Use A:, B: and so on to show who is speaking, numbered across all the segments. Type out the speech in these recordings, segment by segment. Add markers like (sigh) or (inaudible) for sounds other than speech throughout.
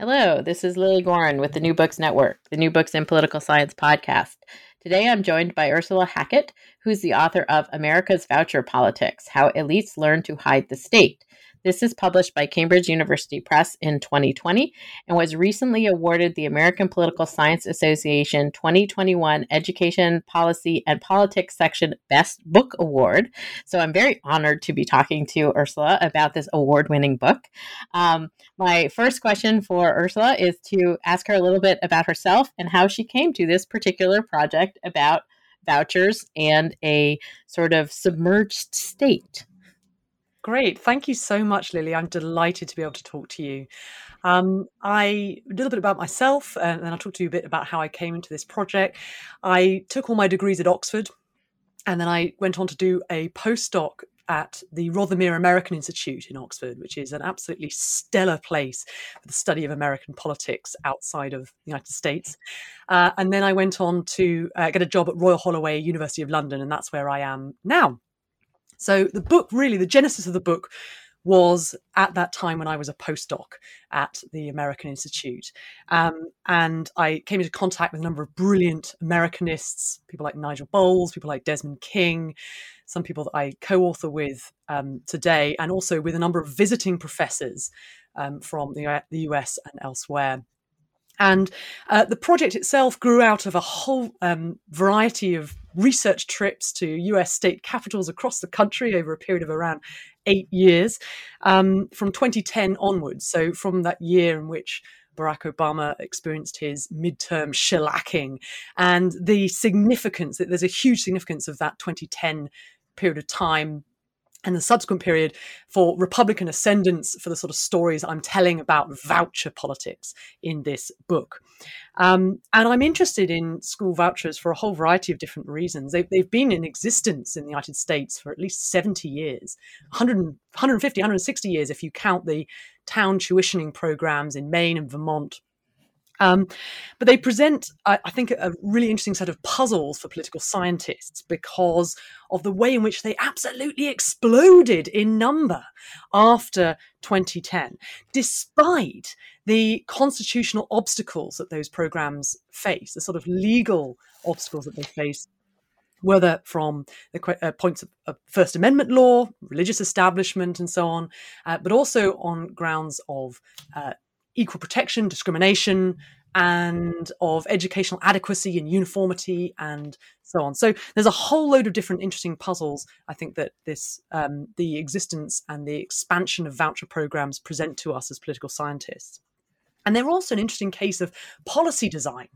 A: Hello, this is Lilly Goren with the New Books Network, the New Books in Political Science podcast. Today I'm joined by Ursula Hackett, who's the author of America's Voucher Politics How Elites Learn to Hide the State. This is published by Cambridge University Press in 2020 and was recently awarded the American Political Science Association 2021 Education, Policy, and Politics Section Best Book Award. So I'm very honored to be talking to Ursula about this award winning book. Um, my first question for Ursula is to ask her a little bit about herself and how she came to this particular project about vouchers and a sort of submerged state.
B: Great. Thank you so much, Lilly. I'm delighted to be able to talk to you. Um, I a little bit about myself, and then I'll talk to you a bit about how I came into this project. I took all my degrees at Oxford, and then I went on to do a postdoc at the Rothermere American Institute in Oxford, which is an absolutely stellar place for the study of American politics outside of the United States. Uh, and then I went on to uh, get a job at Royal Holloway, University of London, and that's where I am now. So the book, really, the genesis of the book was at that time when I was a postdoc at the American Institute. Um, and I came into contact with a number of brilliant Americanists, people like Nigel Bowles, people like Desmond King, some people that I co author with um, today, and also with a number of visiting professors um, from the, the US and elsewhere. And uh, the project itself grew out of a whole um, variety of research trips to US state capitals across the country over a period of around eight years um, from 2010 onwards. So, from that year in which Barack Obama experienced his midterm shellacking and the significance that there's a huge significance of that 2010 period of time and the subsequent period for Republican ascendance for the sort of stories I'm telling about voucher politics in this book. Um, and I'm interested in school vouchers for a whole variety of different reasons. They've, they've been in existence in the United States for at least 70 years, 100, 150, 160 years if you count the town tuitioning programs in Maine and Vermont um, but they present, I, I, think, a really interesting set of puzzles for political scientists because of the way in which they absolutely exploded in number after 2010, despite the constitutional obstacles that those programs face, the sort of legal obstacles that they face whether from the uh, points of, of, First Amendment law, religious establishment, and so on, uh, but also on grounds of uh, equal protection, discrimination, and of educational adequacy and uniformity and so on. So there's a whole load of different interesting puzzles. I think that this um, the existence and the expansion of voucher programs present to us as political scientists. And they're also an interesting case of policy design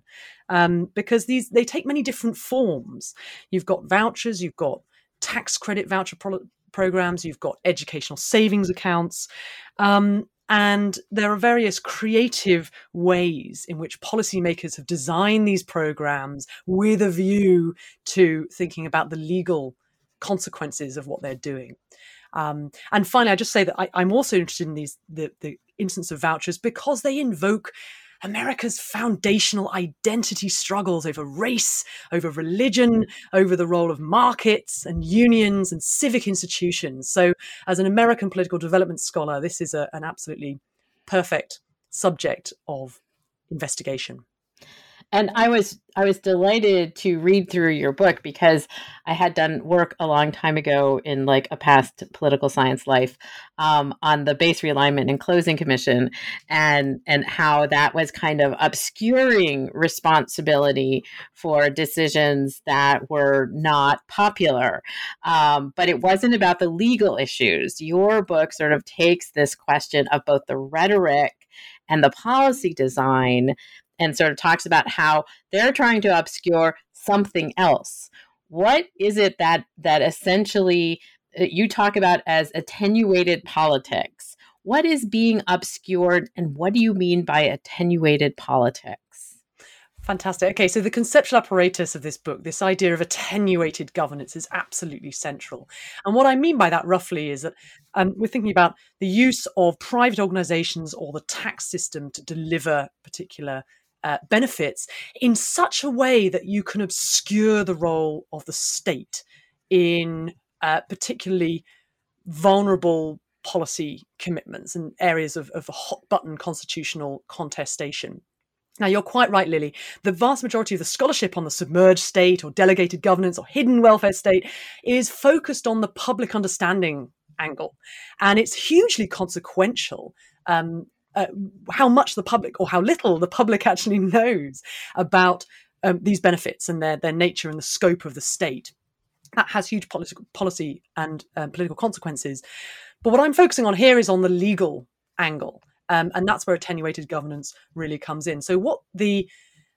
B: um, because these they take many different forms. You've got vouchers, you've got tax credit voucher pro- programs, you've got educational savings accounts, um, and there are various creative ways in which policymakers have designed these programs with a view to thinking about the legal consequences of what they're doing. Um, and finally, I just say that I, am also interested in these the, the instance of vouchers because they invoke America's foundational identity struggles over race, over religion, over the role of markets and unions and civic institutions. So, as an American political development scholar, this is a, an absolutely perfect subject of investigation.
A: And I was I was delighted to read through your book because I had done work a long time ago in like a past political science life um, on the base realignment and closing commission and and how that was kind of obscuring responsibility for decisions that were not popular. Um, but it wasn't about the legal issues. Your book sort of takes this question of both the rhetoric and the policy design and sort of talks about how they're trying to obscure something else. What is it that that essentially uh, you talk about as attenuated politics? What is being obscured and what do you mean by attenuated politics?
B: Fantastic. Okay, so the conceptual apparatus of this book, this idea of attenuated governance, is absolutely central. And what I mean by that roughly is that um, we're thinking about the use of private organizations or the tax system to deliver particular uh, benefits in such a way that you can obscure the role of the state in uh, particularly vulnerable policy commitments and areas of, of hot button constitutional contestation. Now, you're quite right, Lilly. The vast majority of the scholarship on the submerged state or delegated governance or hidden welfare state is focused on the public understanding angle. And it's hugely consequential um, uh, how much the public or how little the public (laughs) actually knows about um, these benefits and their, their nature and the scope of the state. That has huge political policy and um, political consequences. But what I'm focusing on here is on the legal angle. Um, and that's where attenuated governance really comes in. So, what the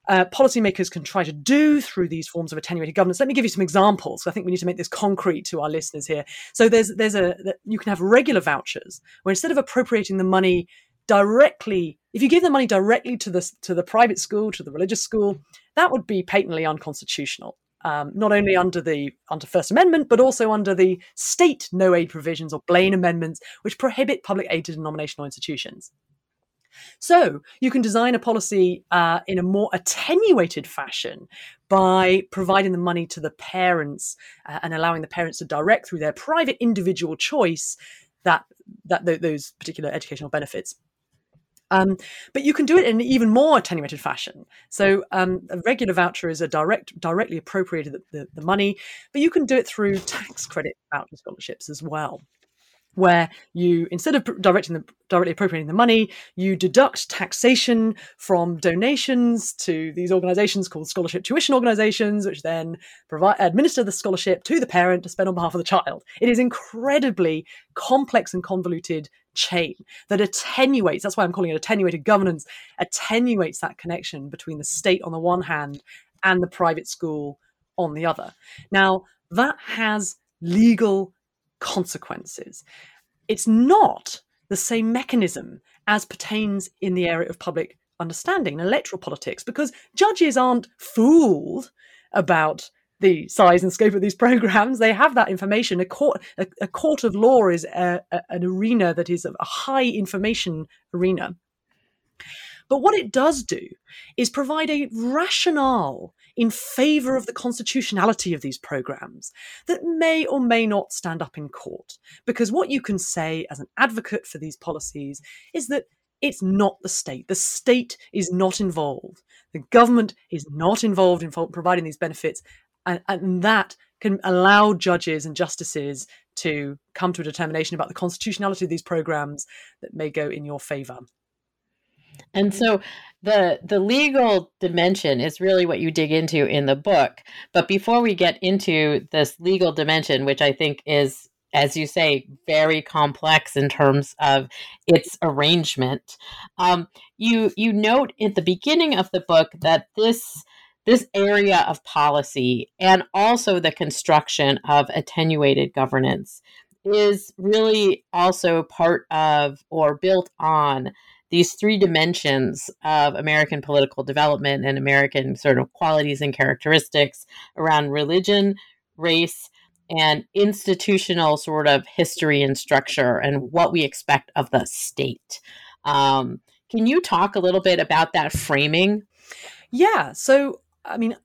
B: uh, policymakers can try to do through these forms of attenuated governance. Let me give you some examples. I think we need to make this concrete to our listeners here. So, there's there's a you can have regular vouchers where instead of appropriating the money directly, if you give the money directly to the to the private school, to the religious school, that would be patently unconstitutional um, not only under the under First Amendment, but also under the state no aid provisions or Blaine amendments, which prohibit public aid to denominational institutions. So you can design a policy uh, in a more attenuated fashion by providing the money to the parents uh, and allowing the parents to direct through their private individual choice that that th- those particular educational benefits. Um, but you can do it in an even more attenuated fashion. So um, a regular voucher is a direct, directly appropriated the, the, the money, but you can do it through tax credit voucher scholarships as well where you instead of directing the directly appropriating the money you deduct taxation from donations to these organizations called scholarship tuition organizations which then provide administer the scholarship to the parent to spend on behalf of the child it is incredibly complex and convoluted chain that attenuates that's why i'm calling it attenuated governance attenuates that connection between the state on the one hand and the private school on the other now that has legal consequences. It's not the same mechanism as pertains in the area of public understanding and electoral politics because judges aren't fooled about the size and scope of these (laughs) programs. They have that information. A court, a, a court of law is a, a, an arena that is a high information arena. But what it does do is provide a rationale in favor of the constitutionality of these programs that may or may not stand up in court. Because what you can say as an advocate for these policies is that it's not the state. The state is not involved. The government is not involved in providing these benefits. And, and that can allow judges and justices to come to a determination about the constitutionality of these programs that may go in your favor.
A: And so the the legal dimension is really what you dig into in the book. But before we get into this legal dimension, which I think is as you say, very complex in terms of its arrangement. Um, you you note at the beginning of the book that this this area of policy and also the construction of attenuated governance is really also part of or built on these three dimensions of American political development and American sort of qualities and characteristics around religion, race, and institutional sort of history and structure and what we expect of the state. Um, can you talk a little bit about that framing?
B: Yeah. So, I mean,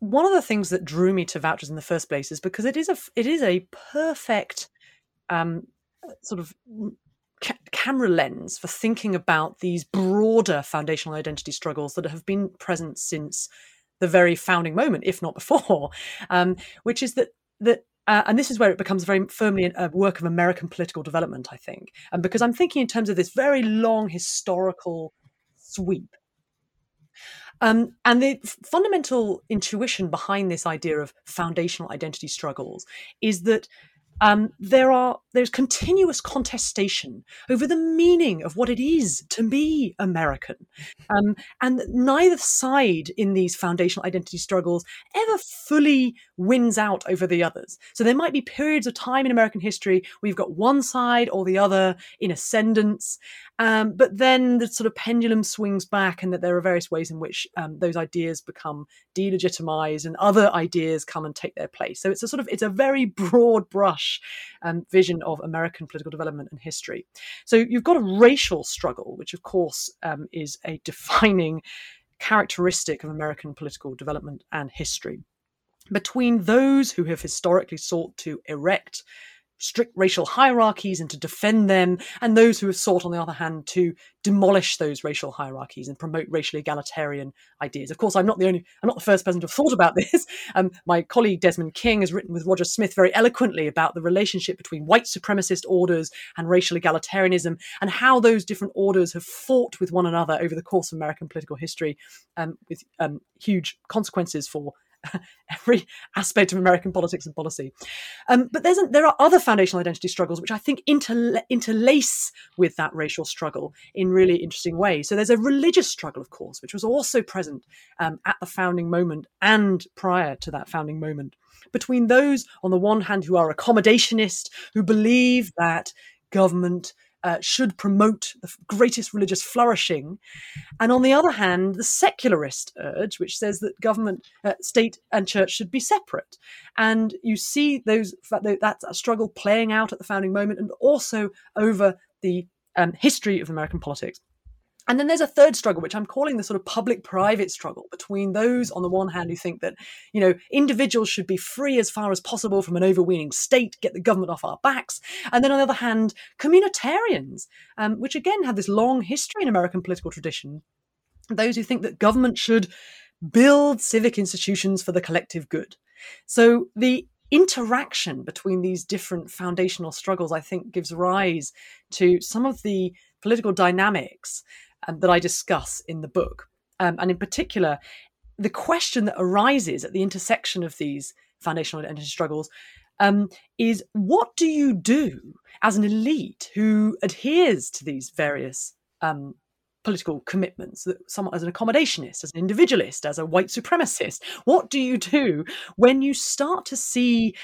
B: one of the things that drew me to vouchers in the first place is because it is a it is a perfect um, sort of ca- camera lens for thinking about these broader foundational identity struggles that have been present since the very founding moment, if not before, (laughs) um, which is that that uh, and this is where it becomes very firmly a work of American political development, I think. And because I'm thinking in terms of this very long historical sweep. Um, and the fundamental intuition behind this idea of foundational identity struggles is that um, there are there's continuous contestation over the meaning of what it is to be American, um, and neither side in these foundational identity struggles ever fully wins out over the others. So there might be periods of time in American history where you've got one side or the other in ascendance, um, but then the sort of pendulum swings back, and that there are various ways in which um, those ideas become delegitimized and other ideas come and take their place. So it's a sort of it's a very broad brush um, vision of American political development and history. So you've got a racial struggle, which of course um, is a defining characteristic of American political development and history. Between those who have historically sought to erect strict racial hierarchies and to defend them, and those who have sought, on the other hand, to demolish those racial hierarchies and promote racially egalitarian ideas. Of course, I'm not the only, I'm not the first person to have thought about (laughs) this. Um, my colleague Desmond King has written with Roger Smith very eloquently about the relationship between white supremacist orders and racial egalitarianism, and how those different orders have fought with one another over the course of American political history, um, with um, huge consequences for (laughs) every aspect of American politics and policy. Um, but there's a, there are other foundational identity struggles which I think interla- interlace with that racial struggle in really interesting ways. So there's a religious struggle, of course, which was also present um, at the founding moment and prior to that founding moment. Between those, on the one hand, who are accommodationist, who believe that government uh, should promote the greatest religious flourishing. And on the other hand, the secularist urge, which says that government, uh, state, and church should be separate. And you see those that struggle playing out at the founding moment and also over the um, history of American politics. And then there's a third struggle, which I'm calling the sort of public private struggle between those on the one hand who think that, you know, individuals should be free as far as possible from an overweening state, get the government off our backs. And then on the other hand, communitarians, um, which again have this long history in American political tradition. Those who think that government should build civic institutions for the collective good. So the interaction between these different foundational struggles, I think, gives rise to some of the political dynamics um, that I discuss in the book. Um, and in particular, the question that arises at the intersection of these foundational identity struggles um, is what do you do as an elite who adheres to these various um, political commitments, someone as an accommodationist, as an individualist, as a white supremacist? What do you do when you start to see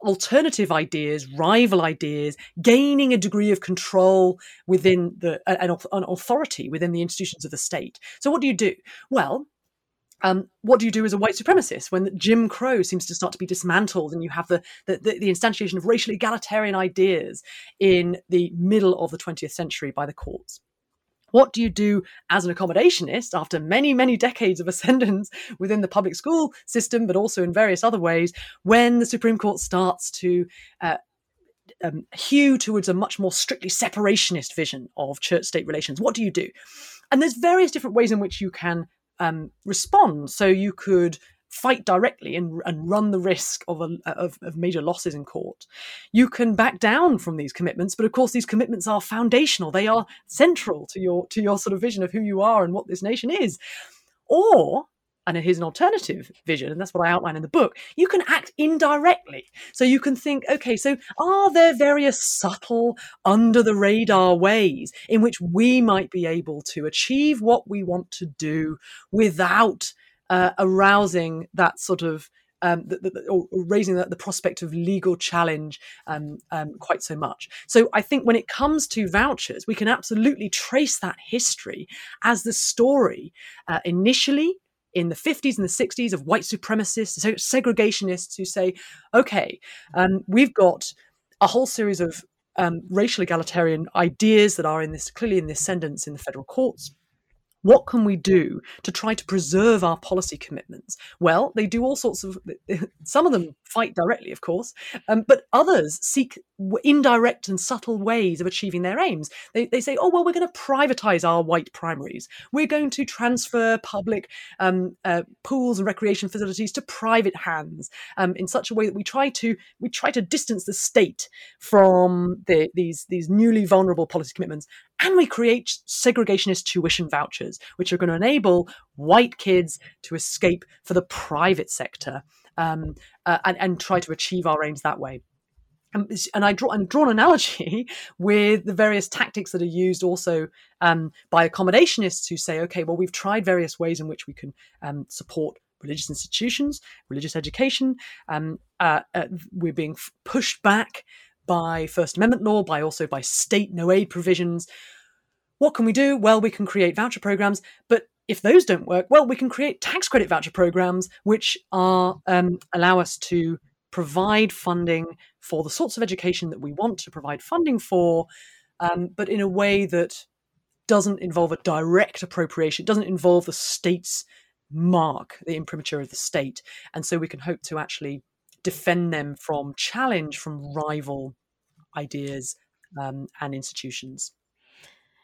B: alternative ideas, rival ideas, gaining a degree of control within the an, an authority within the institutions of the state. So what do you do? Well, um, what do you do as a white supremacist when Jim Crow seems to start to be dismantled and you have the, the, the, the instantiation of racially egalitarian ideas in the middle of the 20th century by the courts? What do you do as an accommodationist after many, many decades of (laughs) ascendance within the public school system, but also in various other ways, when the Supreme Court starts to uh, um, hew towards a much more strictly separationist vision of church state relations? What do you do? And there's various different ways in which you can um, respond. So you could fight directly and, and run the risk of, a, of, of major losses in court. You can back down from these commitments, but of course these commitments are foundational. They are central to your to your sort of vision of who you are and what this nation is. Or and here's an alternative vision, and that's what I outline in the book. You can act indirectly. So you can think, okay, so are there various subtle, under the radar ways in which we might be able to achieve what we want to do without uh, arousing that sort of um, the, the, or raising the, the, prospect of legal challenge um, um, quite so much. So I think when it comes to vouchers, we can absolutely trace that history as the story uh, initially in the 50s and the 60s of white supremacists, segregationists who say, okay, um, we've got a whole series of um, racial egalitarian ideas that are in this clearly in the ascendance in the federal courts what can we do to try to preserve our policy commitments? Well, they do all sorts of, (laughs) some of them fight directly, of course, um, but others seek indirect and subtle ways of achieving their aims. They, they say, oh, well, we're going to privatize our white primaries. We're going to transfer public um, uh, pools and recreation facilities to private hands um, in such a way that we try to we try to distance the state from the, these these newly vulnerable policy commitments and we create segregationist tuition vouchers, which are going to enable white kids to escape for the private sector um, uh, and, and try to achieve our aims that way and I draw and draw an analogy (laughs) with the various tactics that are used also um, by accommodationists who say, okay, well, we've tried various ways in which we can um, support religious institutions, religious education. Um, uh, uh, we're being pushed back by First Amendment law, by also by state no aid provisions. What can we do? Well, we can create voucher programs, but if those don't work, well, we can create tax credit voucher programs, which are um, allow us to provide funding for the sorts of education that we want to provide funding for, um, but in a way that doesn't involve a direct appropriation. It doesn't involve the state's mark, the imprimatur of the state. And so we can hope to actually defend them from challenge from rival ideas um, and institutions.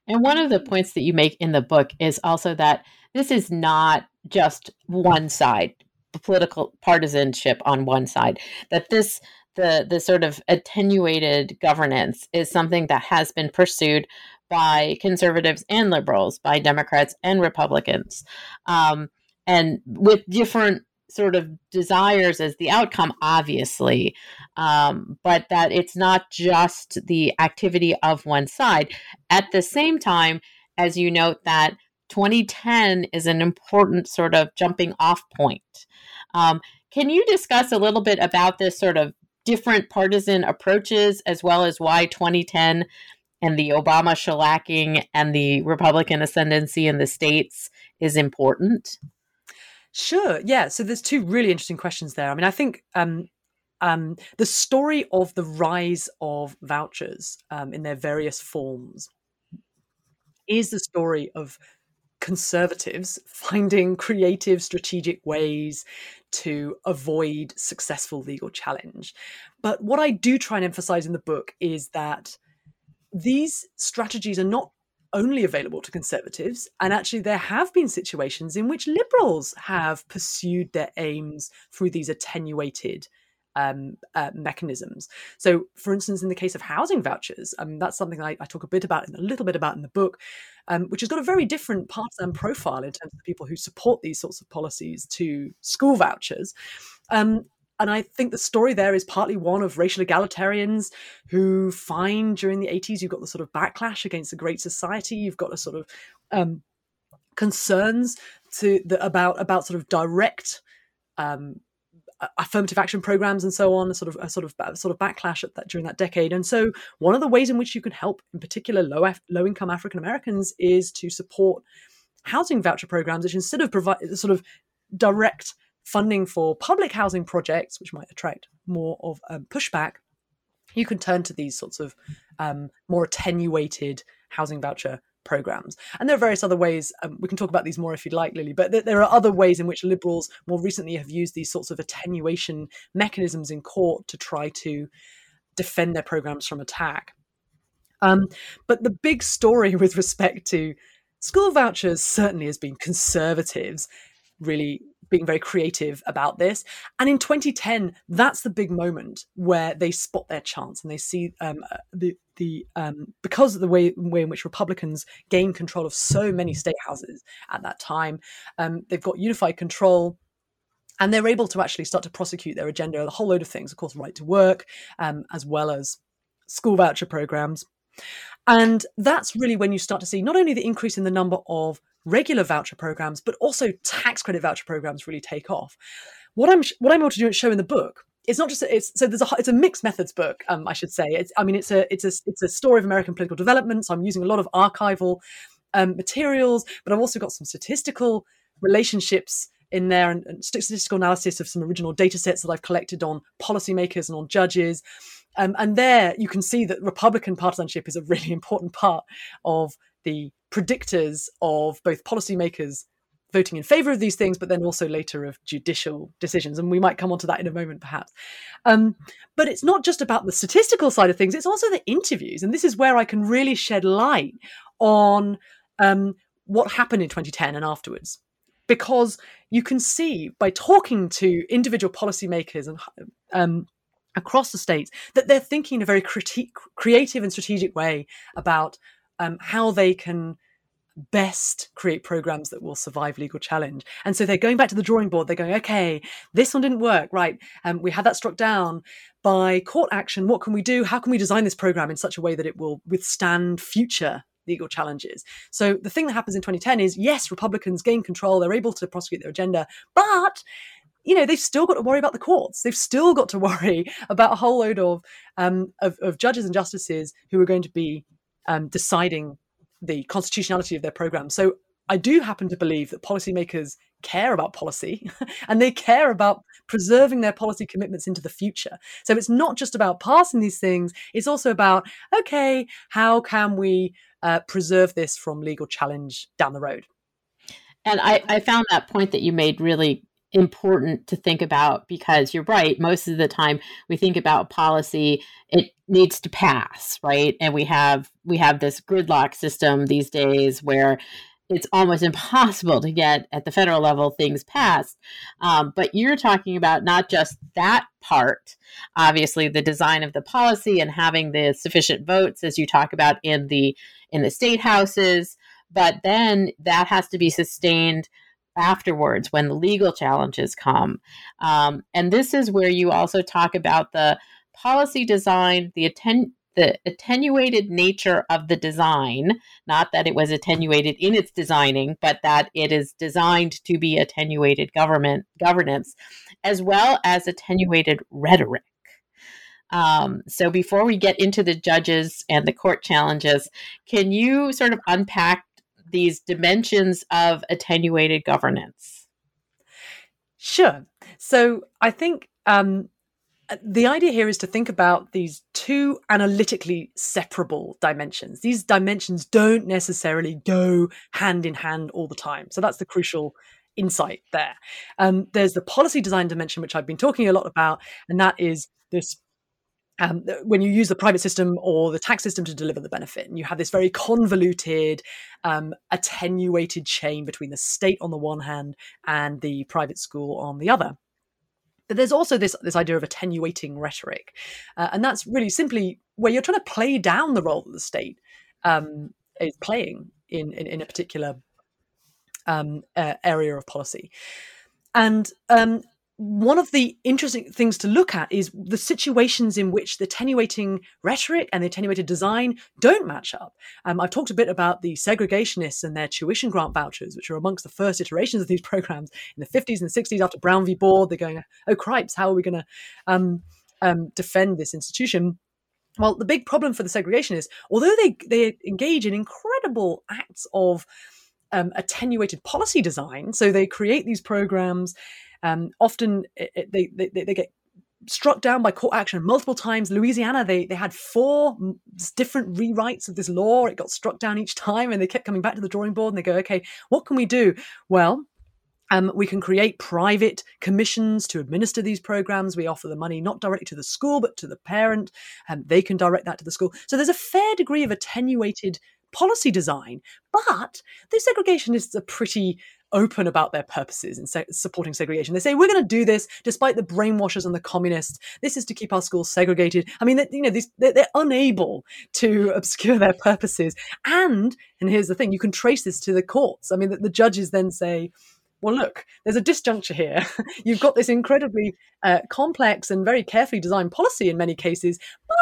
A: And one of the points that you make in the book is also that this is not just one side, the political partisanship on one side, that this the the sort of attenuated governance is something that has been pursued by conservatives and liberals, by Democrats and Republicans, um, and with different sort of desires as the outcome, obviously, um, but that it's not just the activity of one side. At the same time, as you note that 2010 is an important sort of jumping off point. Um, can you discuss a little bit about this sort of different partisan approaches as well as why 2010 and the Obama shellacking and the Republican ascendancy in the states is important?
B: Sure. Yeah. So there's two really interesting questions there. I mean, I think um, um, the story of the rise of vouchers um, in their various forms is the story of conservatives finding creative, strategic ways to avoid successful legal challenge. But what I do try and emphasize in the book is that these strategies are not only available to conservatives, and actually, there have been situations in which liberals have pursued their aims through these attenuated um, uh, mechanisms. So, for instance, in the case of housing vouchers, um, that's something I, I, talk a bit about, a little bit about in the book, um, which has got a very different partisan profile in terms of the people who support these sorts of policies to school vouchers. Um, and I think the story there is partly one of racial egalitarians who find during the 80s you've got the sort of backlash against the Great Society, you've got a sort of um, concerns to the, about about sort of direct um, affirmative action programs and so on, a sort of a sort of a sort of backlash at that during that decade. And so, one of the ways in which you can help, in particular, low low income African Americans, is to support housing voucher programs, which instead of provide sort of direct funding for public housing projects, which might attract more of um, pushback, you can turn to these sorts of um, more attenuated housing voucher programs. And there are various other ways, um, we can talk about these more if you'd like, Lilly, but th- there are other ways in which liberals more recently have used these sorts of attenuation mechanisms in court to try to defend their programs from attack. Um, but the big story with respect to school vouchers certainly has been conservatives really being very creative about this. And in 2010, that's the big moment where they spot their chance and they see um, uh, the the um, because of the way, way in which Republicans gain control of so many state houses at that time, um, they've got unified control. And they're able to actually start to prosecute their agenda, a whole load of things, of course, right to work, um, as well as school voucher programs. And that's really when you start to see not only the increase in the number of regular voucher programs, but also tax credit voucher programs really take off. What I'm what I'm able to do and show in the book it's not just it's so there's a it's a mixed methods book um, I should say it's I mean it's a it's a it's a story of American political development so I'm using a lot of archival um, materials but I've also got some statistical relationships in there and, and, statistical analysis of some original data sets that I've collected on policymakers and on judges um, and there you can see that Republican partisanship is a really (laughs) important part of the predictors of both policymakers voting in favor of these things, but then also later of judicial decisions. And we might come on to that in a moment, perhaps. Um, but it's not just about the statistical side of things, it's also the interviews. And this is where I can really shed light on um, what happened in 2010 and afterwards. Because you can see by talking to individual policymakers and um, across the states that they're thinking in a very creative and strategic way about um, how they can best create programs that will survive legal challenge. And so they're going back to the drawing board. They're going, okay, this one didn't work, right? Um, we had that struck down by court action. What can we do? How can we design this program in such a way that it will withstand future legal challenges? So the thing that happens in 2010 is yes, Republicans gain control. They're able to prosecute their agenda, but you know they've still got to worry about the courts they've still got to (laughs) worry about a whole load of um, of, of judges and justices who are going to be um, deciding the constitutionality of their program. So I do happen to believe that policymakers care about policy (laughs) and they care about preserving their policy commitments into the future. So it's not just about passing these things, it's also about, okay, how can we uh, preserve this from legal challenge down the road?
A: And I, I found that point that you made really important to think about because you're right most of the time we think about policy it needs to pass right? And we have we have this gridlock system these days where it's almost (laughs) impossible to get at the federal level things passed. Um, but you're talking about not just that part obviously the design of the policy and having the sufficient votes as you talk about in the in the state houses but then that has to be sustained afterwards when the legal challenges come. Um, and this is where you also talk about the policy design, the atten- the attenuated nature of the design, not that it was attenuated in its designing, but that it is designed to be attenuated government governance, as well as attenuated rhetoric. Um, so before we get into the judges and the court challenges, can you sort of unpack these dimensions of attenuated governance?
B: Sure. So I think um, the idea here is to think about these two analytically separable dimensions. These dimensions don't necessarily go hand in hand all the time. So that's the crucial insight there. Um, there's the policy design dimension, which I've been talking a lot about, and that is this um, when you use the private system or the tax system to deliver the benefit. And you have this very convoluted, um, attenuated chain between the state on the one hand and the private school on the other. But there's also this, this idea of attenuating rhetoric. Uh, and that's really simply where you're trying to play down the role that the state um, is playing in, in, in a particular uh, area of policy. And um, one of the interesting things to look at is the situations in which the attenuating rhetoric and the attenuated design don't match up. Um, I've talked a bit about the segregationists and their tuition grant vouchers, which are amongst the first iterations of these (laughs) programs in the 50s and 60s after Brown v. Board. They're going, oh, cripes, how are we going to um, um, defend this institution? Well, the big problem for the segregationists, although they, they engage in incredible acts of um, attenuated policy design, so they create these programs um, often it, they, they, they get struck down by court action multiple times. Louisiana, they they had four different rewrites of this law. It got struck down each time, and they kept coming back to the drawing board. And they go, okay, what can we do? Well. Um, we can create private commissions to administer these programs. We offer the money not directly to the school, but to the parent, and they can direct that to the school. So there's a fair degree of attenuated policy design, but the segregationists are pretty open about their purposes in se- supporting segregation. They say we're going to do this despite the brainwashers and the communists. This is to keep our schools segregated. I mean, you know, these, they're, unable to (laughs) obscure their purposes. And and here's the thing: you can trace this to the courts. I mean, the, the judges then say. Well, look, there's a disjuncture here. (laughs) You've got this incredibly uh, complex and very carefully designed policy in many cases, but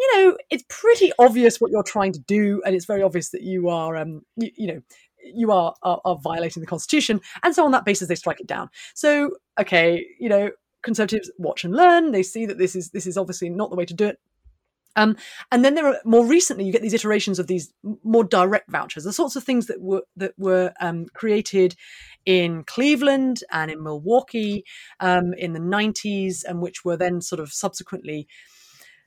B: you know it's pretty obvious what you're trying to do, and it's very obvious that you are, um, you, you know, you are, are, are violating the constitution and so on that basis they strike it down. So okay you know conservatives watch and learn they see that this is this is obviously not the way to do it. Um, and then there are more recently you get these iterations of these more direct vouchers, the sorts of things that were that were um, created in Cleveland and in Milwaukee um, in the 90s, and which were then sort of subsequently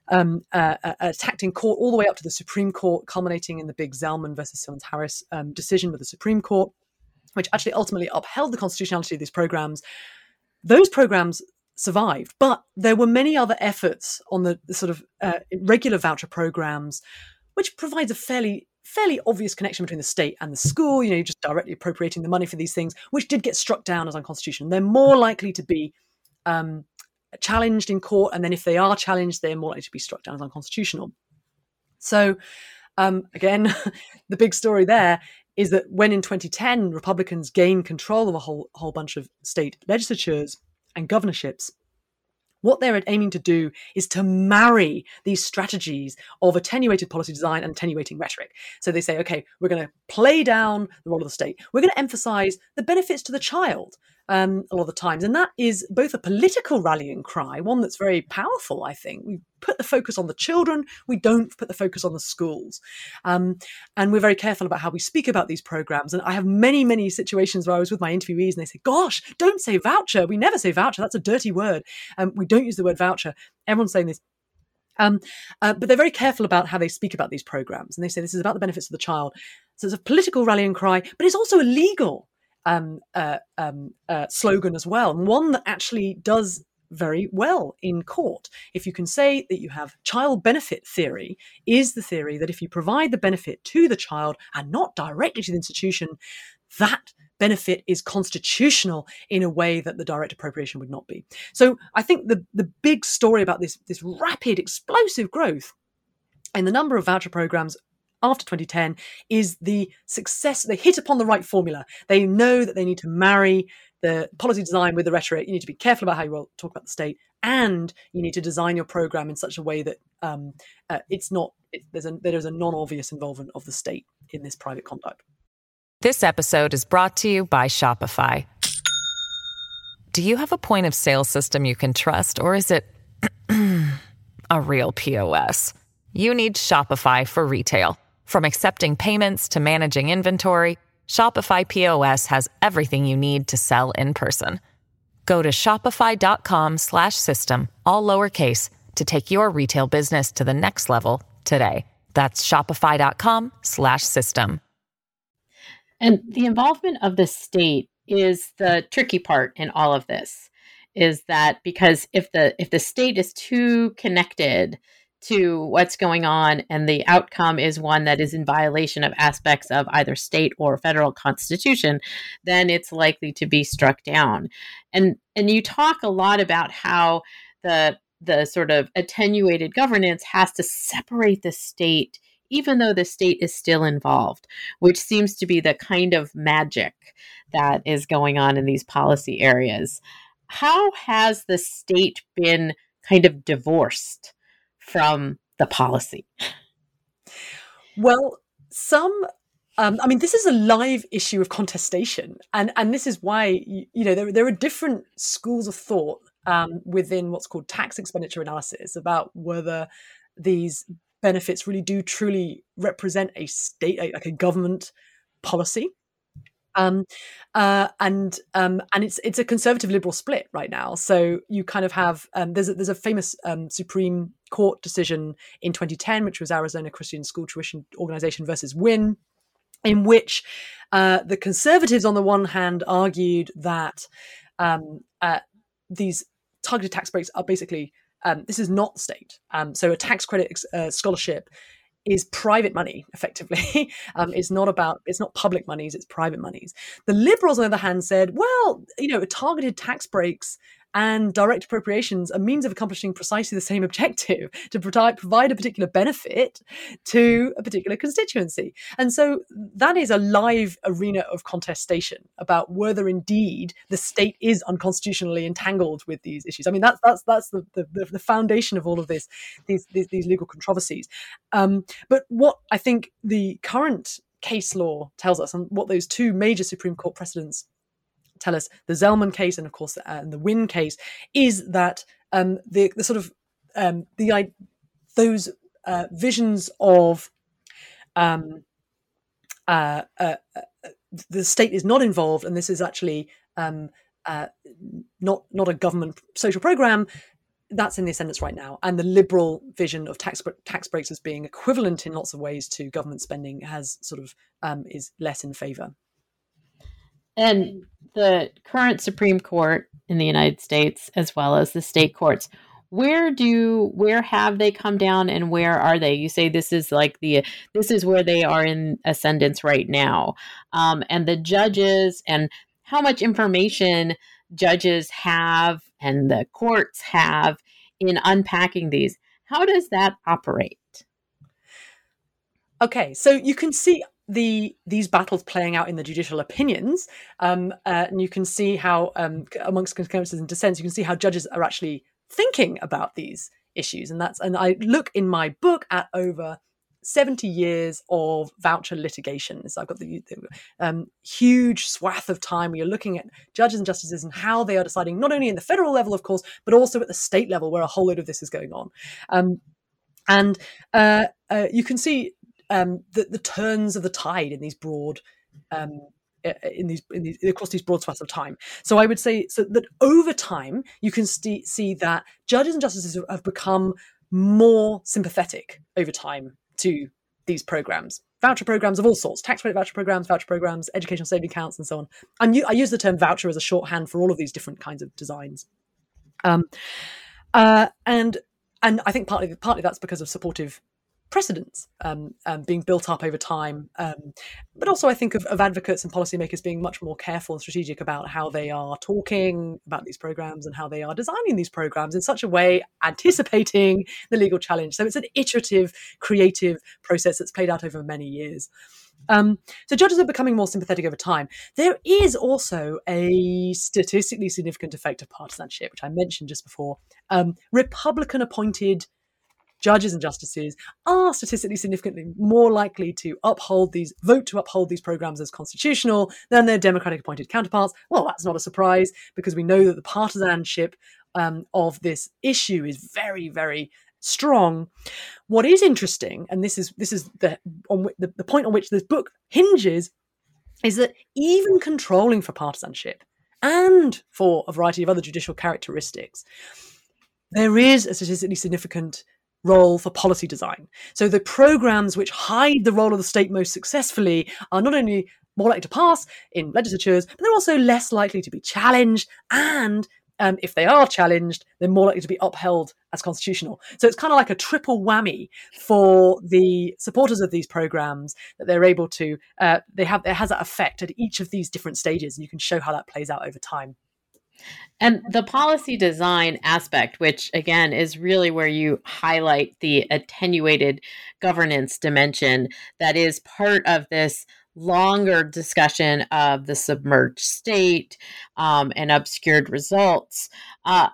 B: um, uh, uh, attacked in court all the way up to the Supreme Court, culminating in the big Zelman versus Simmons Harris um, decision with the Supreme Court, which actually ultimately upheld the constitutionality of these programs. Those programs survived, but there were many other efforts on the, the sort of uh, regular voucher programs, which provides a fairly fairly obvious connection between the state and the school. You know, you're just directly appropriating the money for these things, which did get struck down as unconstitutional. They're more likely to be um, challenged in court, and then if they are challenged, they're more likely to be struck down as unconstitutional. So, um, again, (laughs) the big story there is that when in 2010 Republicans gained control of a whole whole bunch of state legislatures and governorships, what they're aiming to do is to marry these strategies of attenuated policy design and attenuating rhetoric. So they say, okay, we're going to play down the role of the state. We're going to emphasize the benefits to the child um, a lot of the times. And that is both a political rallying cry, one that's very powerful, I think. We put the focus on the children, we don't put the focus on the schools. Um, and we're very careful about how we speak about these programs. And I have many, many situations where I was with my interviewees and they say, gosh, don't say voucher. We never say voucher. That's a dirty word. Um, we don't use the word voucher. Everyone's saying this. Um, uh, but they're very careful about how they speak about these programs. And they say this is about the benefits of the child. So it's a political rallying cry, but it's also illegal um, uh, um, uh, slogan as well, and one that actually does very well in court. If you can say that you have child benefit theory, is the theory that if you provide the benefit to the child and not directly to the institution, that benefit is constitutional in a way that the direct appropriation would not be. So I think the the big story about this this rapid explosive growth in the number of voucher programs after 2010 is the success. They hit upon the right formula. They know that they need to marry the policy design with the rhetoric. You need to be careful about how you talk about the state, and you need to design your program in such a way that um, uh, it's not it, there's a there's a non-obvious involvement of the state in this private conduct.
C: This episode is brought to you by Shopify. Do you have a point of sale system you can trust, or is it (clears throat) a real POS? You need Shopify for retail. From accepting payments to managing inventory, Shopify POS has everything you need to sell in person. Go to shopify.com/system all lowercase to take your retail business to the next level today. That's shopify.com/system.
A: And the involvement of the state is the tricky part in all of this. Is that because if the if the state is too connected to what's going on and the outcome is one that is in violation of aspects of either state or federal constitution then it's likely to be struck down. And and you talk a lot about how the the sort of attenuated governance has to separate the state even though the state is still involved which seems to be the kind of magic that is going on in these policy areas. How has the state been kind of divorced from the policy?
B: Well, some um, I mean, this is a live issue of contestation, and and this is why you, you know there there are different schools of thought um, within what's called tax expenditure analysis about whether these benefits really do truly represent a state, like a government policy, um, uh, and um, and it's it's a conservative liberal split right now. So you kind of have um, there's a, there's a famous um, Supreme Court decision in 2010, which was Arizona Christian School Tuition Organization versus Winn, in which uh, the conservatives on the one hand argued that um, uh, these targeted tax breaks are basically um, this is not the state. so a tax credit uh, scholarship is private money effectively. (laughs) Um, it's not about it's not public monies it's private monies. The liberals on the other hand said well you know targeted tax breaks and direct appropriations a means of accomplishing precisely the same objective (laughs) to provide, a particular benefit to a particular constituency. And so that is a live arena of contestation about whether indeed the state is unconstitutionally entangled with these issues. I mean, that's that's that's the the, the foundation of all of this these these, these legal controversies. Um, but what I think the current case law tells us, and what those two major Supreme Court precedents tell us the Zelman case and of course uh, the Winn case is that um, the, the sort of um, the those uh, visions of um, uh, uh, uh, the state is not involved and this is actually um, uh, not not a government social program that's in the ascendance right now, and the liberal vision of tax tax breaks as being equivalent in lots of ways to government spending has sort of um, is less in favor.
A: And the current Supreme Court in the United States, as well as the state courts, where do where have they come down and where are they? You say this is like the this is where they are in ascendance right now. Um, and the judges and how much information judges have and the courts have in unpacking these how does that operate?
B: Okay so you can see the these battles playing out in the judicial opinions, um, uh, and you can see how um, amongst concurrences and dissents, you can see how judges are actually thinking about these issues, and that's and I look in my book at over 70 years of voucher litigation. So I've got the, the um, huge swath of time where you're looking at judges and justices and how they are deciding, not only in the federal level, of course, but also at the state level where a whole load of this is going on. Um, and uh, uh, you can see um, the, the turns of the tide in these broad um, in these, in these across these broad swaths of time. So I would say so that over time you can st- see that judges and justices have become more sympathetic over time to these programs, voucher programs of all sorts, tax credit voucher programs, voucher programs, educational saving accounts, and so on. And I use the term voucher as a shorthand for all of these different kinds of designs. Um, uh, and and I think partly partly that's because of supportive precedents um, um, being built up over time. Um, but also, I think of, of, advocates and policymakers being much more careful and strategic about how they are talking about these programs and how they are designing these programs in such a way, anticipating the legal challenge. So it's an iterative, creative process that's played out over many years. Um, so judges are becoming more sympathetic over time. There is also a statistically significant effect of partisanship, which I mentioned just before. Um, Republican appointed judges and justices are statistically significantly more likely to uphold these, vote to uphold these programs as constitutional than their Democratic appointed counterparts. Well, that's not a surprise because we know that the partisanship um, of this issue is very, very strong. What is interesting, and this is this is the on the, the point on which this book hinges, is that even controlling for partisanship and for a variety of other judicial characteristics, there is a statistically significant role for policy design. So the programs which hide the role of the state most successfully are not only more likely to pass in legislatures, but they're also less likely to be challenged. And um, if they are challenged, they're more likely to be upheld as constitutional. So it's kind of like a triple whammy for the supporters of these programs that they're able to. Uh, they have it has that effect at each of these different stages, and you can show how that plays out over time.
A: And the policy design aspect, which again is really where you highlight the attenuated governance dimension that is part of this longer discussion of the submerged state um, and obscured results. Uh,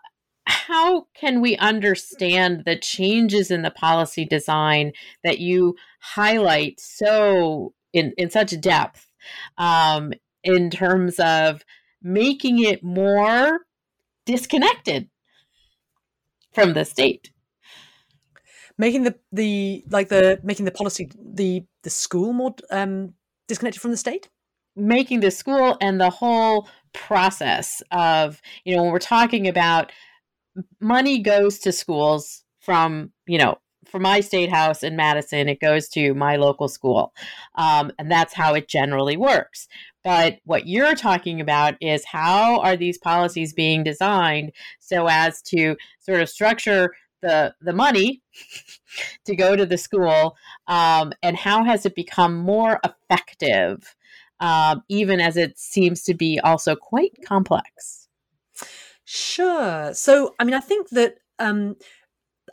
A: how can we understand the changes in the policy design that you highlight so in, in such depth um, in terms of making it more disconnected from the state.
B: Making the the like the making the policy the the school more um disconnected from the state?
A: Making the school and the whole process of you know when we're talking about money goes to schools from you know from my state house in madison it goes to my local school. Um, and that's how it generally works but what you're talking about is how are these policies being designed so as to sort of structure the the money (laughs) to go to the school, um, and how has it become more effective, um, even as it seems to be also quite complex.
B: Sure. So, I mean, I think that um,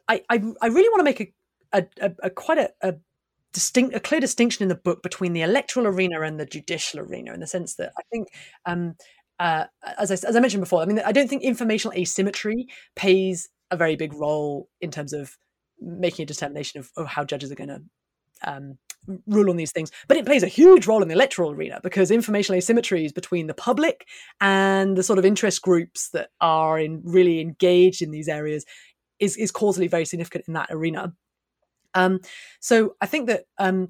B: I, I, I really want to make a a, a, a quite a, a, distinct a clear distinction in the book between the electoral arena and the judicial arena in the sense that I think um, uh, as, I, as I mentioned before, I mean, I don't think informational asymmetry plays a very big role in terms of making a determination of, of how judges are going to um, rule on these things. But it plays a huge role in the electoral arena because informational asymmetries between the public and the sort of interest groups that are in really engaged in these areas is, is causally very significant in that arena. Um, so I think that um,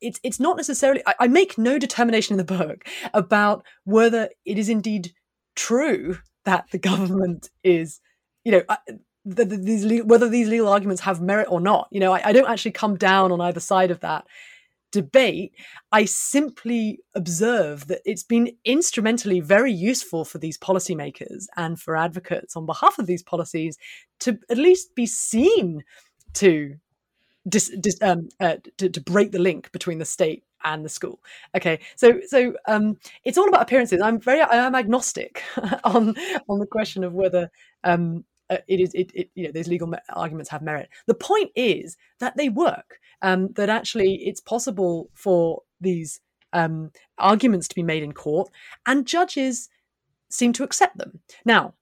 B: it's it's not necessarily. I, I, make no determination in the book about whether it is indeed true that the government is, you know. the, the, these legal, whether these legal arguments have merit or not. You know, I, I don't actually come down on either side of that debate. I simply observe that it's been instrumentally very useful for these policymakers and for advocates on behalf of these policies to at least be seen to dis, dis, um, uh, to, to, break the link between the state and the school. Okay, so so um, it's all about appearances. I'm very I am agnostic (laughs) on on the question of whether um, uh, it is it, it, you know those legal arguments have merit. The point is that they work. Um, that actually it's possible for these um, arguments to be made in court, and judges seem to accept them. Now,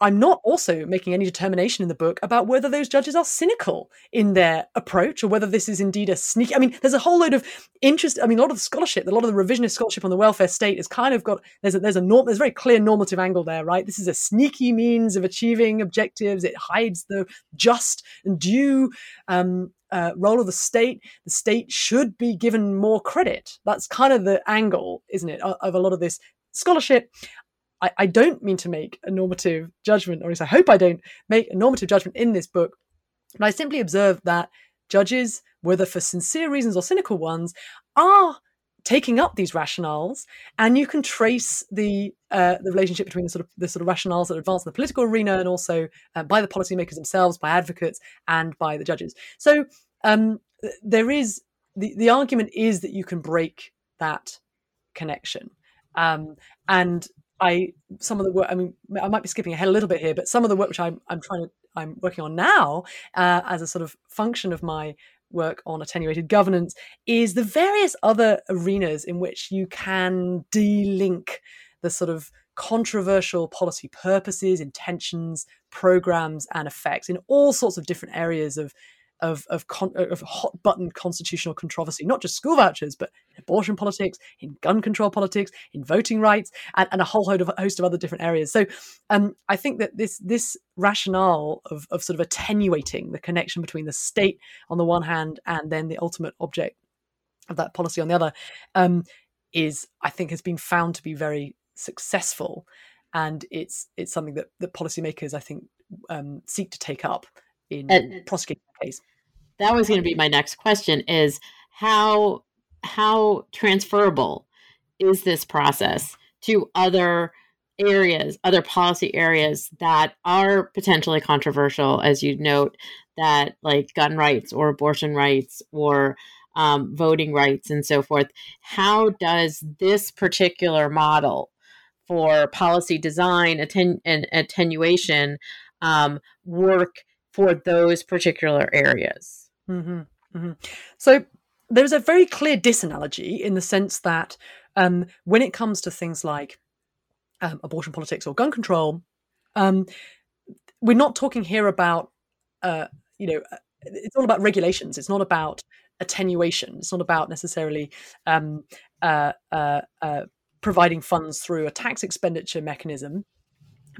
B: I'm not also making any determination in the book about whether those judges are cynical in their approach or whether this is indeed a sneaky. I mean, there's a whole load of interest. I mean, a lot of the scholarship, a lot of the revisionist scholarship on the welfare state is kind of got there's a there's a norm, there's a very clear normative angle there, right? This is a sneaky means of achieving objectives. It hides the just and due um, uh, role of the state. The state should be given more credit. That's kind of the angle, isn't it, of a lot of this scholarship. I, I don't mean to make a normative judgment, or at least I hope I don't make a normative judgment in this book, but I simply observe that judges, whether for sincere reasons or cynical ones, are taking up these rationales, and you can trace the uh, the relationship between the sort of the sort of rationales that advance in the political arena, and also uh, by the policymakers themselves, by advocates, and by the judges. So um, there is the the argument is that you can break that connection, um, and I some of the work. I mean, I might be skipping ahead a little bit here, but some of the work which I'm I'm trying to I'm working on now uh, as a sort of function of my work on attenuated governance is the various other arenas in which you can de-link the sort of controversial policy purposes, intentions, programs, and effects in all sorts of different areas of of of, con- of hot button constitutional controversy, not just school vouchers, but abortion politics, in gun control politics, in voting rights, and, and a whole host of, host of other different areas. So um, I think that this this rationale of, of sort of attenuating the connection between the state on the one hand and then the ultimate object of that policy on the other um, is, I think, has been found to be very successful, and it's it's something that that policymakers, I think, um, seek to take up in and prosecuting the case.
A: That was going to be my next question: is how how transferable is this process to other areas, other policy areas that are potentially controversial, as you note, that like gun rights or abortion rights or um, voting rights and so forth. How does this particular model for policy design atten- and attenuation um, work for those particular areas.
B: Mm-hmm, mm-hmm. So there's a very clear disanalogy in the sense that um, when it comes to things like um, abortion politics or gun control, um, we're not talking here about, uh, you know, uh, it's all about regulations. It's not about attenuation. It's not about necessarily um, uh, uh, uh, providing funds through a tax expenditure mechanism,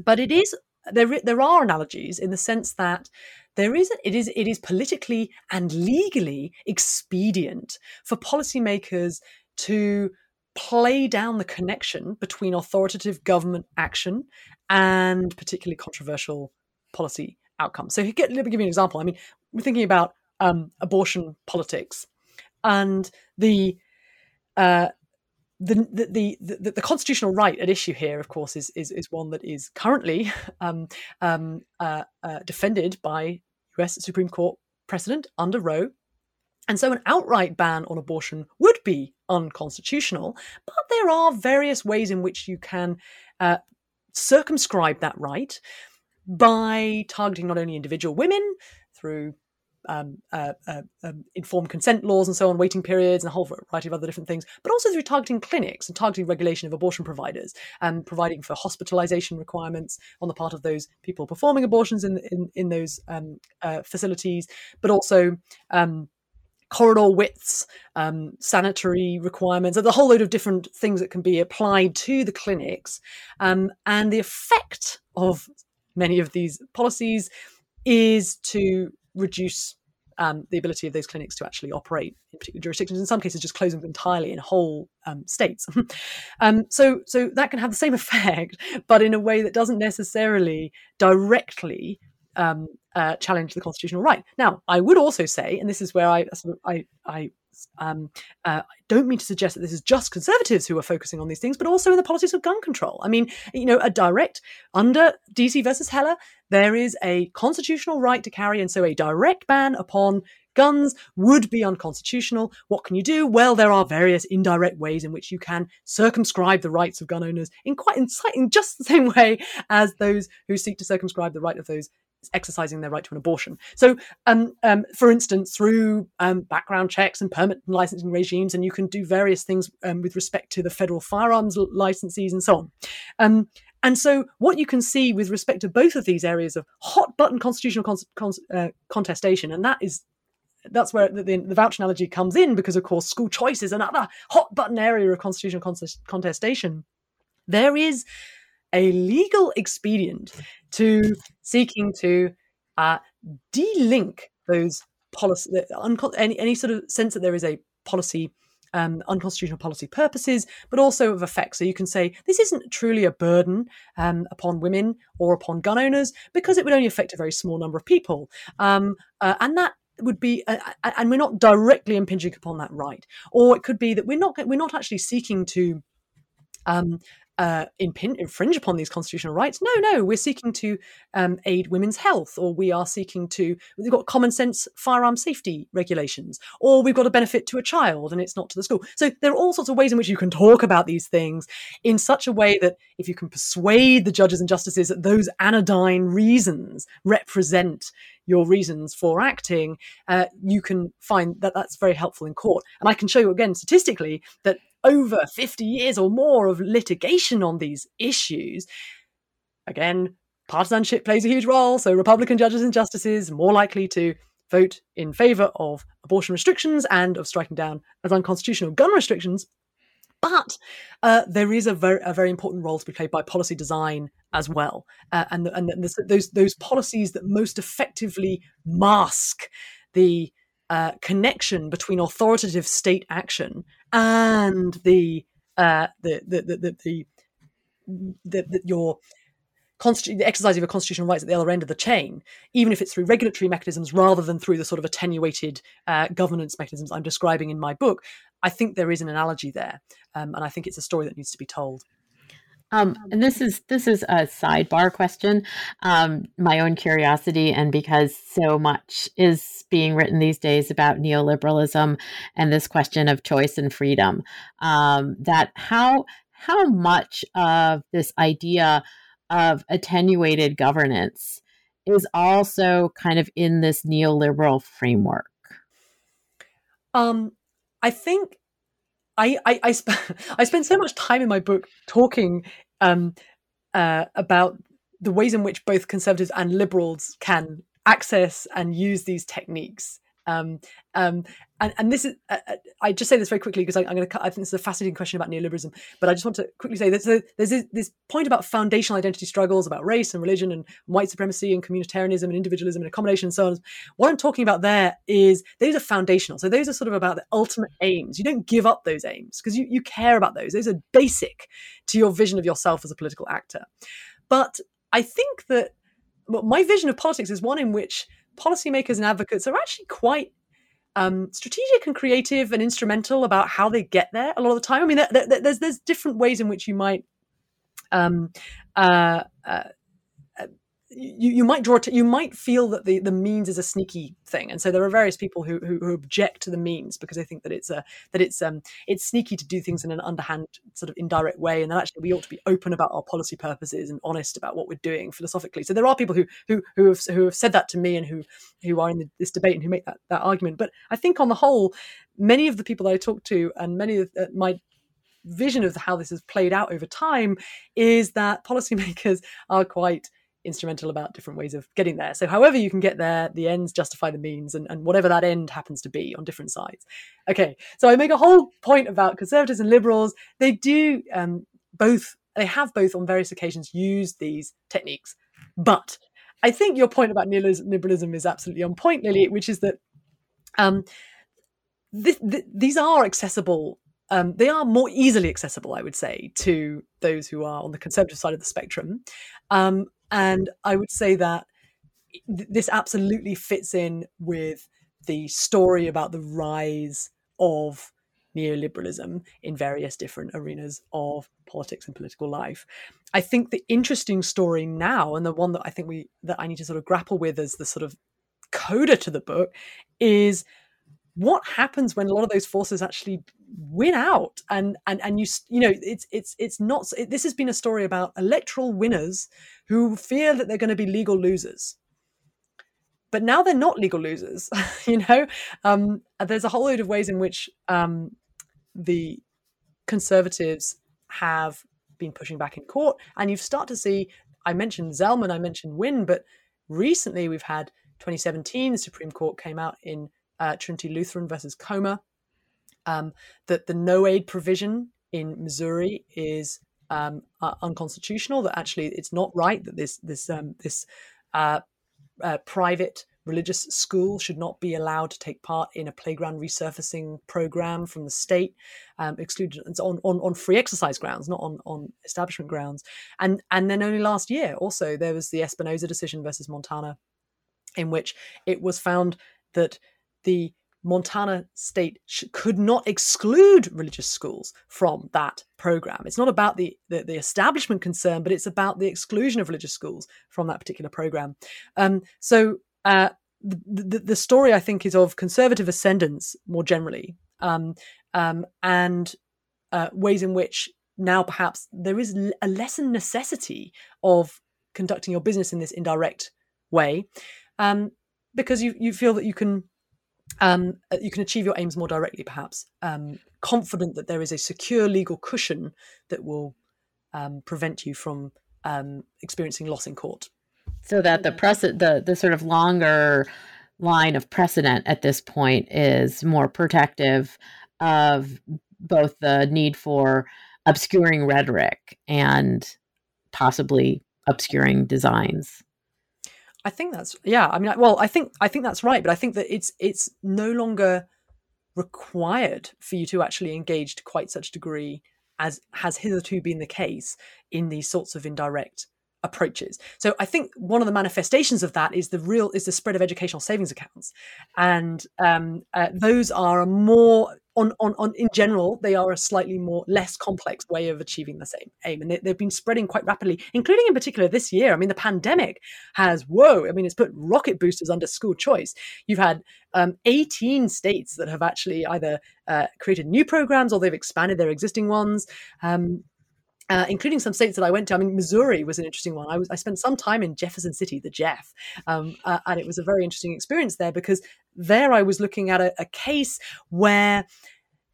B: but it is there there are analogies in the sense that there is it is it is politically and legally expedient for policymakers to play down the connection between authoritative government action and particularly controversial policy outcomes. So, let me give you an example. I mean, we're thinking about um, abortion politics and the uh, the, the, the, the, constitutional right at issue here, of course, is, is, is one that is currently (laughs) um, um, uh, uh, defended by US Supreme Court precedent under Roe. And so an outright ban on abortion would be unconstitutional, but there are various ways in which you can uh, circumscribe that right by targeting not only individual women through um, uh, uh, um, informed consent laws and so on, waiting periods, and a whole variety of other different things, but also through targeting clinics and targeting regulation of abortion providers and providing for hospitalization requirements on the part of those people performing abortions in in, in those um, uh, facilities, but also um, corridor widths, um, sanitary requirements, there's a whole load of different things that can be applied to the clinics. Um, and the effect of many of these policies is to reduce um, the ability of those clinics to actually operate in particular jurisdictions. In some cases, just closing them entirely in whole um, states. (laughs) um, so, so that can have the same (laughs) effect, but in a way that doesn't necessarily directly um, uh, challenge the constitutional right. Now, I would also say, and this is where I I, I um, uh, I don't mean to suggest that this is just conservatives who are focusing on these things, but also in the policies of gun control. I mean, you know, a direct under DC versus Heller, there is a constitutional right to carry, and so a direct ban upon guns would be unconstitutional. What can you do? Well, there are various indirect ways in which you can circumscribe the rights of gun owners in quite in, in just the same way as those who seek to circumscribe the right of those exercising their right to an abortion. So, um, um, for instance, through um, background checks and permit and licensing regimes, and you can do various things um, with respect to the federal firearms licensees and so on. Um, and so, what you can see with respect to both of these areas of hot button constitutional con- con- uh, contestation, and that is that's where the, the, the, voucher analogy comes in because, of course, school choice is another hot button area of constitutional contestation. There is a legal expedient to seeking to uh, de-link those policy, any, any sort of sense that there is a policy um, unconstitutional policy purposes, but also of effect. So you can say this isn't truly a burden um, upon women or upon gun owners because it would only affect a very small number of people, um, uh, and that would be, uh, and we're not directly impinging upon that right. Or it could be that we're not we're not actually seeking to um, uh, impin- infringe upon these constitutional rights. No, no, we're seeking to um, aid women's health, or we are seeking to, we've got common sense firearm safety regulations, or we've got a benefit to a child and it's not to the school. So there are all sorts of ways in which you can talk about these things in such a way that if you can persuade the judges and justices that those anodyne reasons represent your reasons for acting, uh, you can find that that's very helpful in court. And I can show you again statistically that over 50 years or more of litigation on these issues. Again, partisanship plays a huge role. So, Republican judges and justices more likely to vote in favor of abortion restrictions and of striking down as unconstitutional gun restrictions. But uh, there is a very, a very important role to be played by policy design as well, uh, and and the, those those policies that most effectively mask the uh, connection between authoritative state action and the uh, the, the, the, the, the, the, your constitu- the exercise of your constitutional rights at the other end of the chain, even if it's through regulatory mechanisms rather than through the sort of attenuated uh, governance mechanisms I'm describing in my book, I think there is an analogy there, um, and I think it's a story that needs to be told.
A: Um, and this is this is a sidebar question, um, my own curiosity, and because so much is being written these days about neoliberalism and this question of choice and freedom, um, that how how much of this idea of attenuated governance is also kind of in this neoliberal framework.
B: Um, I think I I I, sp- (laughs) I spent so much time in my book talking um, uh, about the ways in which both conservatives and liberals can access and use these techniques. Um, um, and, and this is, uh, uh I just say this very quickly because I, am going to, I think this is a fascinating question about neoliberalism, but I just want to quickly say that there's this, this, point about foundational identity struggles about race and religion and white supremacy and communitarianism and individualism and accommodation and so on. What I'm talking about there is those are foundational. So those are sort of about the ultimate aims. You don't give up those aims because you, you care about those. Those are basic to your vision of yourself as a political actor. But I think that my vision of politics is one in which policymakers and advocates are actually quite um, strategic and creative and instrumental about how they get there a lot of the time. I mean, there, there, there's there's different ways in which you might um, uh, uh, you, you might draw to, you might feel that the, the means is a sneaky thing. And so there are various people who, who, who object to the means because they think that it's a that it's um it's sneaky to do things in an underhand sort of indirect way and that actually we ought to be open about our policy purposes and honest about what we're doing philosophically. So there are people who who who have who have said that to me and who who are in the, this debate and who make that that argument. But i think on the whole many of the people that i talk to and many of uh, my vision of how this has played out over time is that policymakers (laughs) are quite instrumental about different ways of getting there. So, however you can get there, the ends justify the means, and, and whatever that end happens to be on different sides. Okay, so I make a whole point about conservatives and liberals. They do um, both, they have both on various occasions used these techniques. But I think your point about neoliberalism is absolutely on point, Lilly, which is that um, th- th- these are accessible um, they are more easily accessible, I would say, to those who are on the conservative side of the spectrum. Um, and I would say that this absolutely fits in with the story about the rise of neoliberalism in various different arenas of politics and political life. I think the interesting story now, and the one that I think we that I need to sort of grapple with as the sort of coda to the book, is what happens when a lot of those forces actually win out? And and and you you know it's it's it's not it, this has been a story about electoral winners who fear that they're going to be legal losers. But now they're not legal losers (laughs) you know? Um, there's a whole load of ways in which um, the conservatives have been pushing back in court. And you start to see i mentioned zelman i mentioned Winn but recently we've had 2017 the supreme court came out in uh, trinity lutheran versus comer um, that the no aid provision in missouri is um, uh, unconstitutional that actually it's not right that this this um, this uh, uh, private religious school should not be allowed to take part in a playground resurfacing program from the state, um, excluded on, on, on free exercise grounds, not on, on establishment grounds. And and then only last year, also there was the Espinoza decision versus Montana, in which it was found that the Montana state sh- could not exclude religious schools from that program. It's not about the, the, the, establishment concern, but it's about the exclusion of religious schools from that particular program. Um, so uh, the, the, story, I think, is of conservative ascendance more generally, um, um, and uh, ways in which now perhaps there is a lessened necessity of conducting your business in this indirect way, um, because you you feel that you can um, uh, you can achieve your aims more directly, perhaps, um, confident that there is a secure legal cushion that will um, prevent you from um, experiencing loss in court.
A: So that the press, the the sort of longer line of precedent at this point is more protective of both the need for obscuring rhetoric and possibly obscuring designs.
B: I think that's yeah. I mean, well, I think I think that's right, but I think that it's it's no longer required for you to actually engage to quite such degree as has hitherto been the case in these sorts of indirect approaches. So I think one of the manifestations of that is the real is the spread of educational savings accounts, and um, uh, those are a more on, on on in general they are a slightly more less complex way of achieving the same aim, and they, have been spreading quite rapidly, including in particular this year. I mean, the pandemic has whoa. I mean, it's put rocket boosters under school choice. You've had um, 18 states that have actually either uh, created new programs or they've expanded their existing ones. Um, uh, including some states that I went to. I mean, Missouri was an interesting one. I was I spent some time in Jefferson City, the Jeff, um, uh, and it was a very interesting experience there because there I was looking at a, a case where.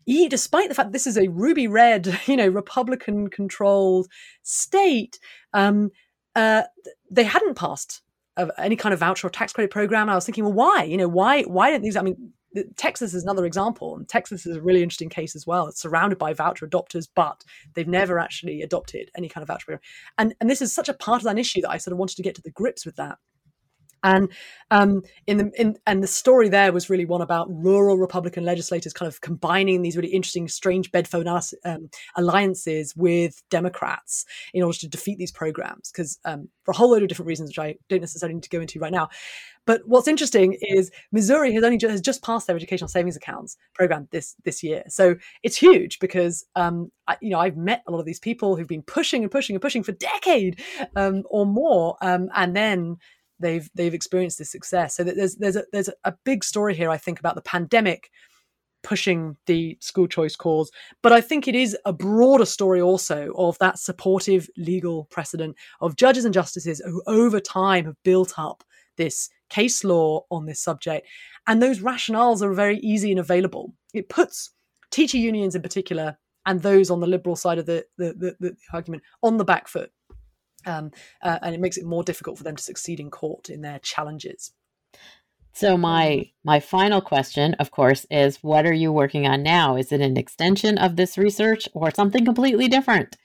B: He, despite the fact this is a ruby red, (laughs) you know, Republican controlled state, um, uh, they hadn't passed any kind of voucher or tax credit program. And I was thinking, well, why? You know, why? Why don't these? I mean, Texas is another example, and Texas is a really interesting case as well. It's surrounded by voucher adopters, but they've never actually adopted any kind of voucher program. And and this is such a partisan issue that I sort of wanted to get to the grips with that. And um, in the in, and the story there was really one about rural Republican legislators kind of combining these really interesting, strange bedphone um, alliances with Democrats in order to defeat these programs. Because um, for a whole load of different reasons, which I don't necessarily need to go into right now. But what's interesting is Missouri has only just, has just passed their educational savings accounts program this this year, so it's huge because um, I, you know I've met a lot of these people who've been pushing and pushing and pushing for a decade um, or more, um, and then they've they've experienced this success. So there's there's a, there's a big story here, I think, about the pandemic pushing the school choice cause. But I think it is a broader story also of that supportive legal precedent of judges and justices who over time have built up this case law on this subject. And those rationales are very easy and available. It puts teacher unions in particular and those on the liberal side of the, the, the, the argument on the back foot um, uh, and it makes it more difficult for them to succeed in court in their challenges.
A: So my my final question, of course, is what are you working on now? Is it an extension of this research or something completely different?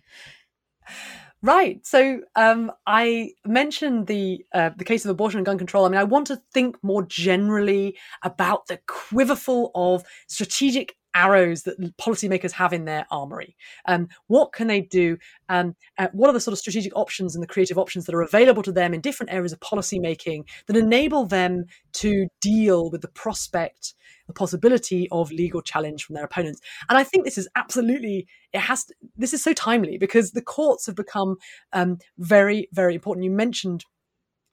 B: Right. So um, I mentioned the uh, the case of abortion and gun control. I mean, I want to think more generally about the quiverful of strategic arrows that policymakers have in their armory. Um, what can they do? Um, uh, what are the sort of strategic options and the creative options that are available to them in different areas of policymaking that enable them to deal with the prospect, the possibility of legal challenge from their opponents? And I think this is absolutely it has. To, this is so timely because the courts have become um, very, very important. You mentioned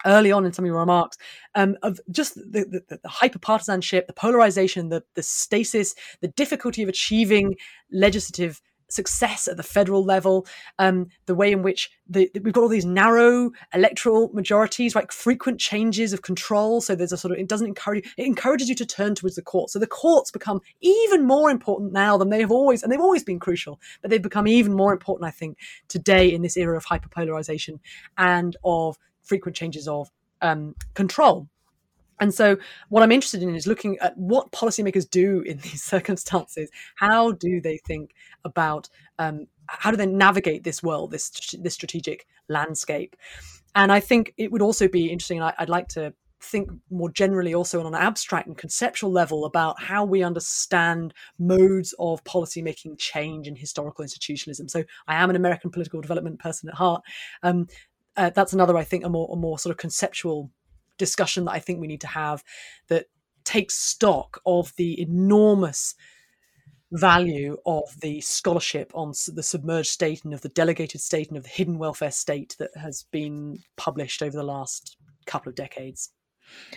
B: early on in some of your remarks um, of just the, the, the hyper partisanship, the polarization, the, the stasis, the difficulty of achieving legislative success at the federal level, um, the way in which the, we've got all these narrow electoral majorities, like frequent changes of control. So there's a sort of it doesn't encourage it encourages you to turn towards the courts. So the courts become even more important now than they have always, and they've always been crucial, but they've become even more important, I think, today in this era of hyperpolarization and of frequent changes of um, control. And so, what I'm interested in is looking at what policymakers do in (laughs) these circumstances. How do they think about um, how do they navigate this world, this this strategic landscape? And I think it would also be interesting. I, I'd like to think more generally also on an abstract and conceptual level about how we understand modes of policymaking change in historical institutionalism. So I am an American political development person at heart. Um, uh, that's another, I think, a more a more sort of conceptual discussion that I think we need to have that takes stock of the enormous value of the scholarship on the submerged state and of the delegated state and of the hidden welfare state that has been published over the last couple of decades.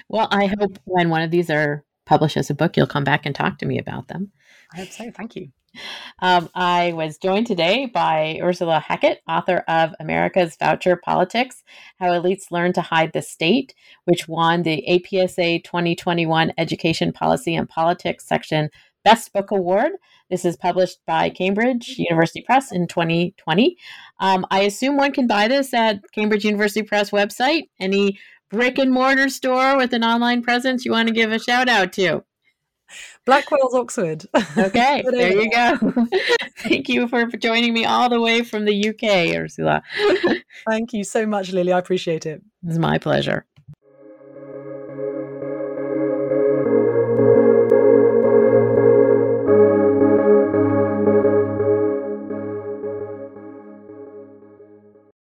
A: Well, I hope when one of these are published as a book, you'll come back and talk to me about them.
B: I hope so. Thank you.
A: Um, I was joined today by Ursula Hackett, author of America's Voucher Politics How Elites Learn to Hide the State, which won the APSA 2021 Education Policy and Politics section Best Book Award. This is published by Cambridge University Press in 2020. Um, I assume one can buy this at Cambridge University Press website. Any brick and mortar store with an online presence you want to give a shout out to?
B: Blackwell's Oxford.
A: Okay, (laughs) there you go. (laughs) Thank you for joining me all the way from the UK, Ursula. (laughs)
B: Thank you so much, Lilly. I appreciate it.
A: It's my pleasure.